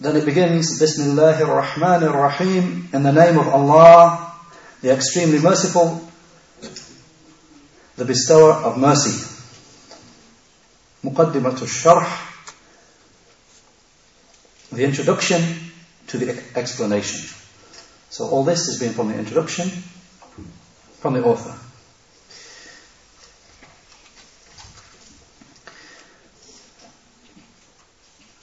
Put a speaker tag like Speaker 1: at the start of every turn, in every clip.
Speaker 1: Then it begins, Bismillahir Rahmanir Rahim, in the name of Allah, the extremely merciful, the bestower of mercy. Muqaddimatul Sharh, the introduction to the explanation. So all this is being from the introduction, from the author.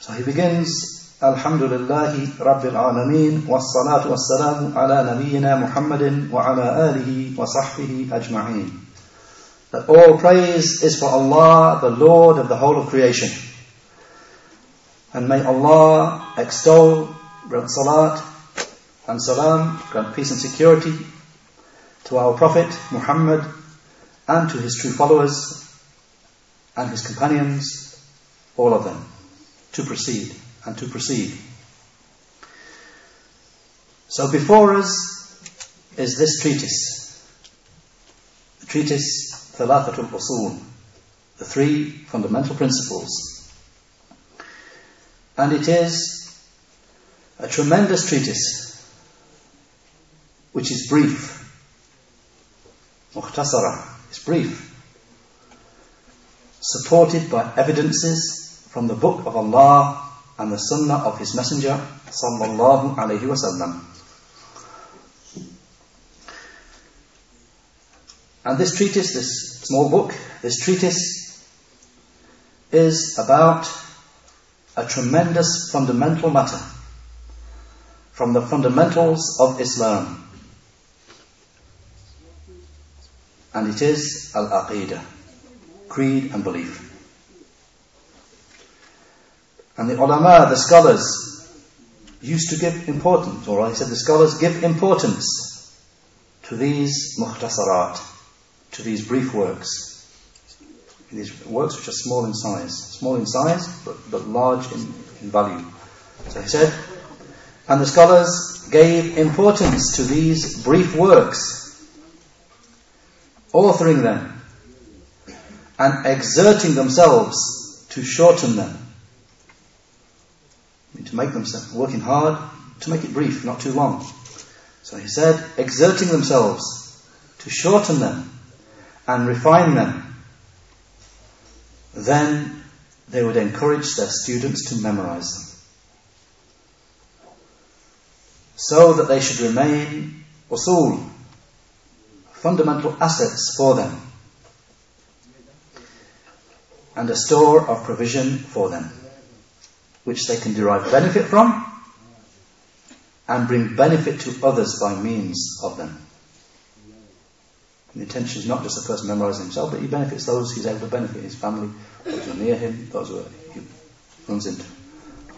Speaker 1: So he begins الحمد لله رب العالمين والصلاة والسلام على نبينا محمد وعلى آله وصحبه أجمعين. That all praise is for Allah, the Lord of the whole of creation. And may Allah extol, grant salat and salam, grant peace and security to our Prophet Muhammad and to his true followers and his companions, all of them, to proceed and to proceed. So before us is this treatise, the treatise Thalathatul Usul, the three fundamental principles. And it is a tremendous treatise which is brief. Mukhtasara is brief. Supported by evidences from the Book of Allah and the Sunnah of His Messenger sallallahu alaihi wasallam. And this treatise, this small book, this treatise is about a tremendous fundamental matter from the fundamentals of Islam. And it is Al Aqidah, creed and belief. And the ulama, the scholars, used to give importance, or I said the scholars give importance to these mukhtasarat, to these brief works. These works which are small in size. Small in size, but, but large in, in value. So he said, and the scholars gave importance to these brief works, authoring them, and exerting themselves to shorten them to make them working hard to make it brief, not too long. So he said, exerting themselves to shorten them and refine them. Then they would encourage their students to memorize them. So that they should remain usul, fundamental assets for them, and a store of provision for them which they can derive benefit from and bring benefit to others by means of them. And the intention is not just the person memorizing himself, but he benefits those he's able to benefit, his family, those who are near him, those who he runs into.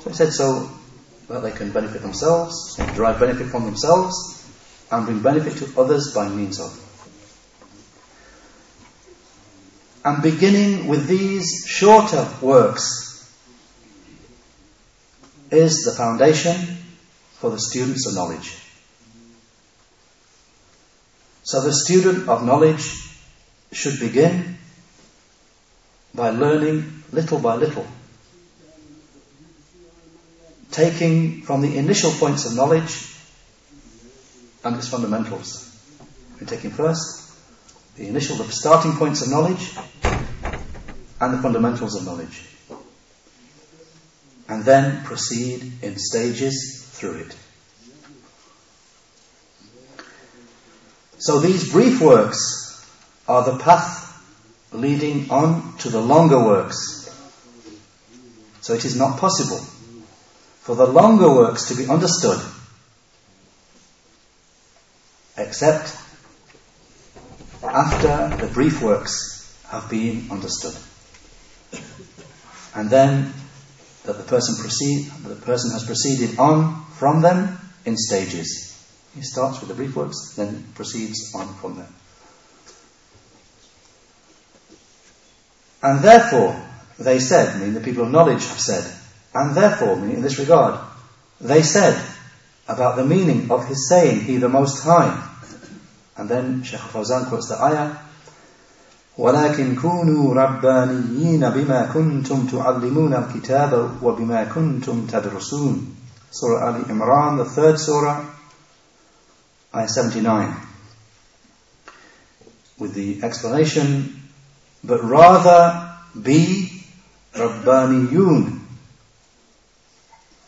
Speaker 1: So he said so that they can benefit themselves, derive benefit from themselves, and bring benefit to others by means of. And beginning with these shorter works, is the foundation for the students of knowledge. So the student of knowledge should begin by learning little by little, taking from the initial points of knowledge and its fundamentals. We're taking first the initial, the starting points of knowledge and the fundamentals of knowledge and then proceed in stages through it. So these brief works are the path leading on to the longer works. So it is not possible for the longer works to be understood except after the brief works have been understood. And then that the person proceed, the person has proceeded on from them in stages. He starts with the brief works, then proceeds on from them. And therefore, they said, meaning the people of knowledge have said, and therefore, meaning in this regard, they said about the meaning of his saying, He the Most High. And then Shaykh Fawzan quotes the ayah, ولكن كونوا ربانيين بما كنتم تعلمون الكتاب وبما كنتم تدرسون Surah Ali Imran, the third surah, ayah 79. With the explanation, but rather be Rabbaniyun.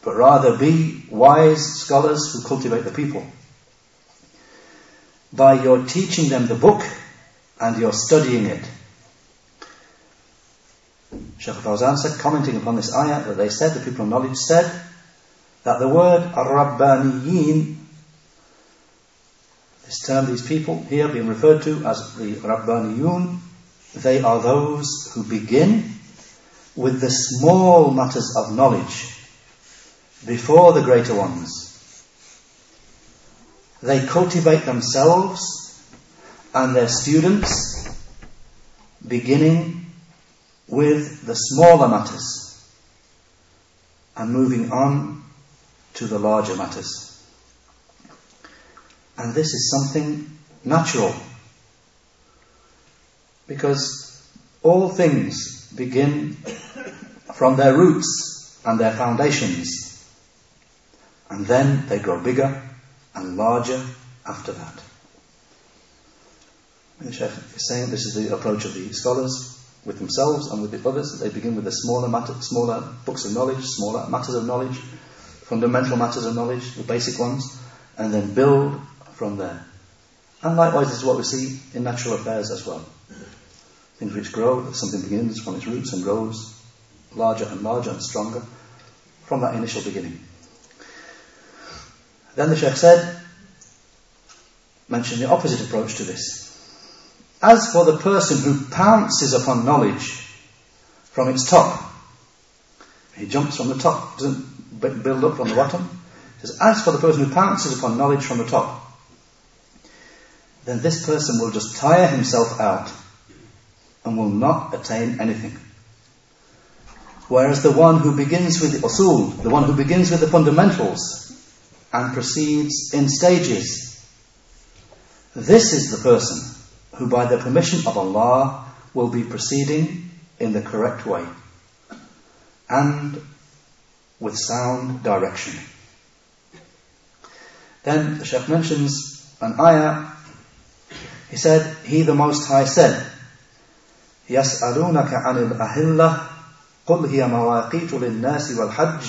Speaker 1: But rather be wise scholars who cultivate the people. By your teaching them the book and you're studying it. Shaykh Fawzan said, commenting upon this ayah, that they said, the people of knowledge said, that the word Rabbaniyin, this term, these people here being referred to as the Rabbaniyun, they are those who begin with the small matters of knowledge before the greater ones. They cultivate themselves and their students beginning with the smaller matters and moving on to the larger matters. And this is something natural because all things begin from their roots and their foundations and then they grow bigger and larger after that. The Sheikh is saying this is the approach of the scholars with themselves and with the others. They begin with the smaller matter, smaller books of knowledge, smaller matters of knowledge, fundamental matters of knowledge, the basic ones, and then build from there. And likewise, this is what we see in natural affairs as well. Things which grow, something begins from its roots and grows larger and larger and stronger from that initial beginning. Then the Sheikh said, mention the opposite approach to this. As for the person who pounces upon knowledge from its top, he jumps from the top, doesn't build up from the bottom. Says, as for the person who pounces upon knowledge from the top, then this person will just tire himself out and will not attain anything. Whereas the one who begins with the usul, the one who begins with the fundamentals and proceeds in stages, this is the person who by the permission of Allah will be proceeding in the correct way and with sound direction. Then the Shaykh mentions an ayah. He said, He the Most High said, يسألونك عن الأهلة قل هي مواقيت للناس والحج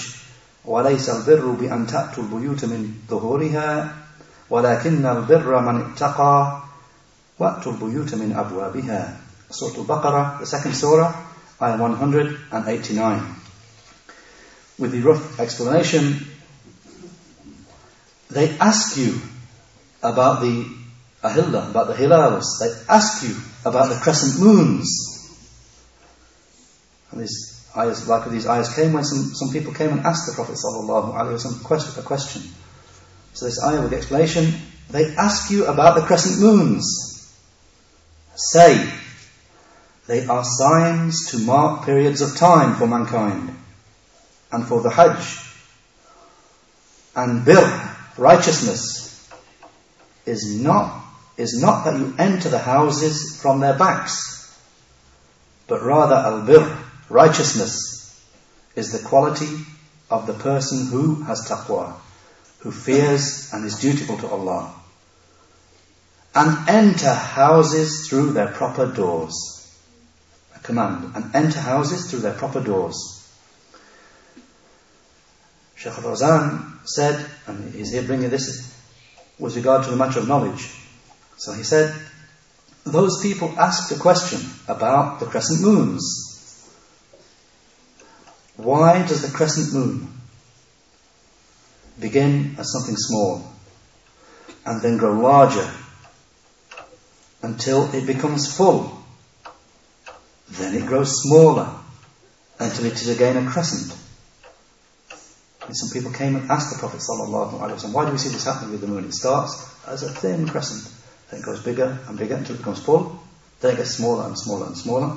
Speaker 1: وليس البر بأن تأتوا البيوت من ظهورها ولكن البر من اتقى وأتوا البيوت من أبوابها Surah Al-Baqarah, the second surah, ayah 189. With the rough explanation, they ask you about the ahillah, about the hilals. They ask you about the crescent moons. And these ayahs, like these ayahs came when some, some people came and asked the Prophet sallallahu alaihi wasallam a question. So this ayah with the explanation, they ask you about the crescent moons. Say, they are signs to mark periods of time for mankind and for the Hajj. And bir, righteousness, is not, is not that you enter the houses from their backs, but rather al-bir, righteousness, is the quality of the person who has taqwa, who fears and is dutiful to Allah and enter houses through their proper doors. A command. And enter houses through their proper doors. Sheikh Fawzan said, and he's here bringing this with regard to the matter of knowledge. So he said, those people asked a question about the crescent moons. Why does the crescent moon begin as something small and then grow larger until it becomes full. Then it grows smaller until it is again a crescent. And some people came and asked the Prophet why do we see this happening with the moon? It starts as a thin crescent, then it goes bigger and bigger until it becomes full, then it gets smaller and smaller and smaller.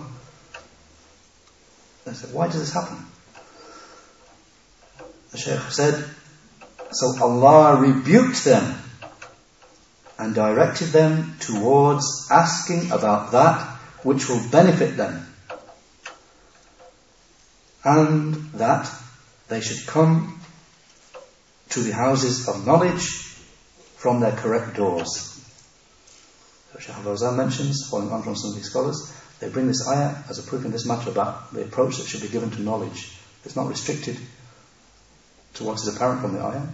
Speaker 1: They said, why does this happen? The Shaykh said, so Allah rebuked them and directed them towards asking about that which will benefit them. And that they should come to the houses of knowledge from their correct doors. Shaykh Fawzan mentions, following on from some of these scholars, they bring this ayah as a proof in this matter about the approach that should be given to knowledge. It's not restricted to what is apparent from the ayah.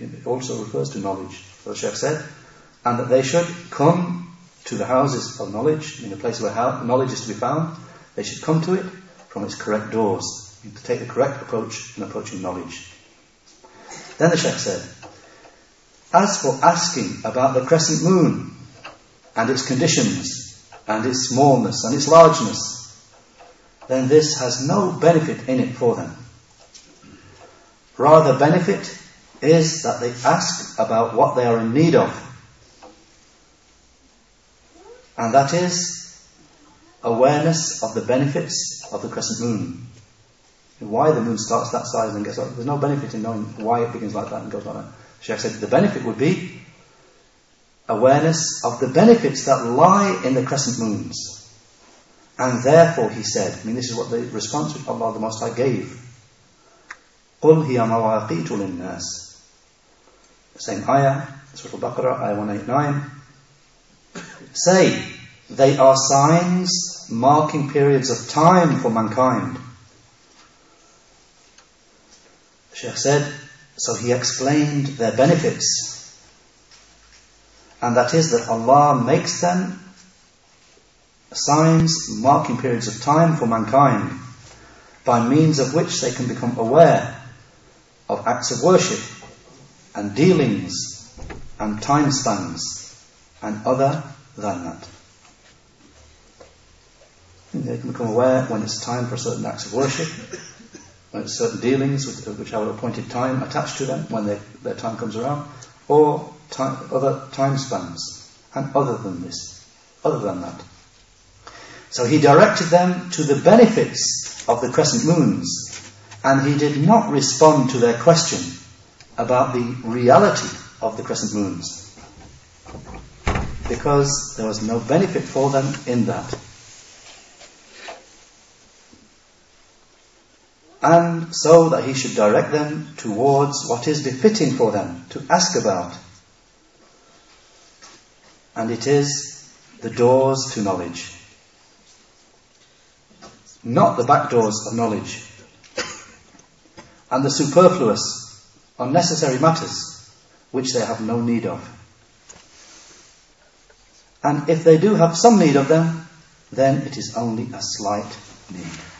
Speaker 1: It also refers to knowledge. So the Shaykh said, and that they should come to the houses of knowledge, in the place where knowledge is to be found, they should come to it from its correct doors, to take the correct approach in approaching knowledge. Then the Sheikh said, As for asking about the crescent moon and its conditions and its smallness and its largeness, then this has no benefit in it for them. Rather, benefit is that they ask about what they are in need of and that is awareness of the benefits of the crescent moon. Why the moon starts that size and gets up. There's no benefit in knowing why it begins like that and goes like that. Sheikh said the benefit would be awareness of the benefits that lie in the crescent moons. And therefore, he said, I mean, this is what the response which Allah the Most High gave. قُلْ هِيَ مَوَاقِيتُ لِلنَّاسِ same ayah, Surah Al-Baqarah, ayah 189 say they are signs marking periods of time for mankind. The Sheikh said, so he explained their benefits. And that is that Allah makes them signs marking periods of time for mankind by means of which they can become aware of acts of worship and dealings and time spans and other than that. They can become aware when it's time for certain acts of worship, when it's certain dealings which have an appointed time attached to them when they, their time comes around, or time, other time spans, and other than this, other than that. So he directed them to the benefits of the crescent moons, and he did not respond to their question about the reality of the crescent moons because there was no benefit for them in that. And so that he should direct them towards what is befitting for them to ask about. And it is the doors to knowledge. Not the back doors of knowledge. And the superfluous, unnecessary matters which they have no need of. And if they do have some need of them, then it is only a slight need.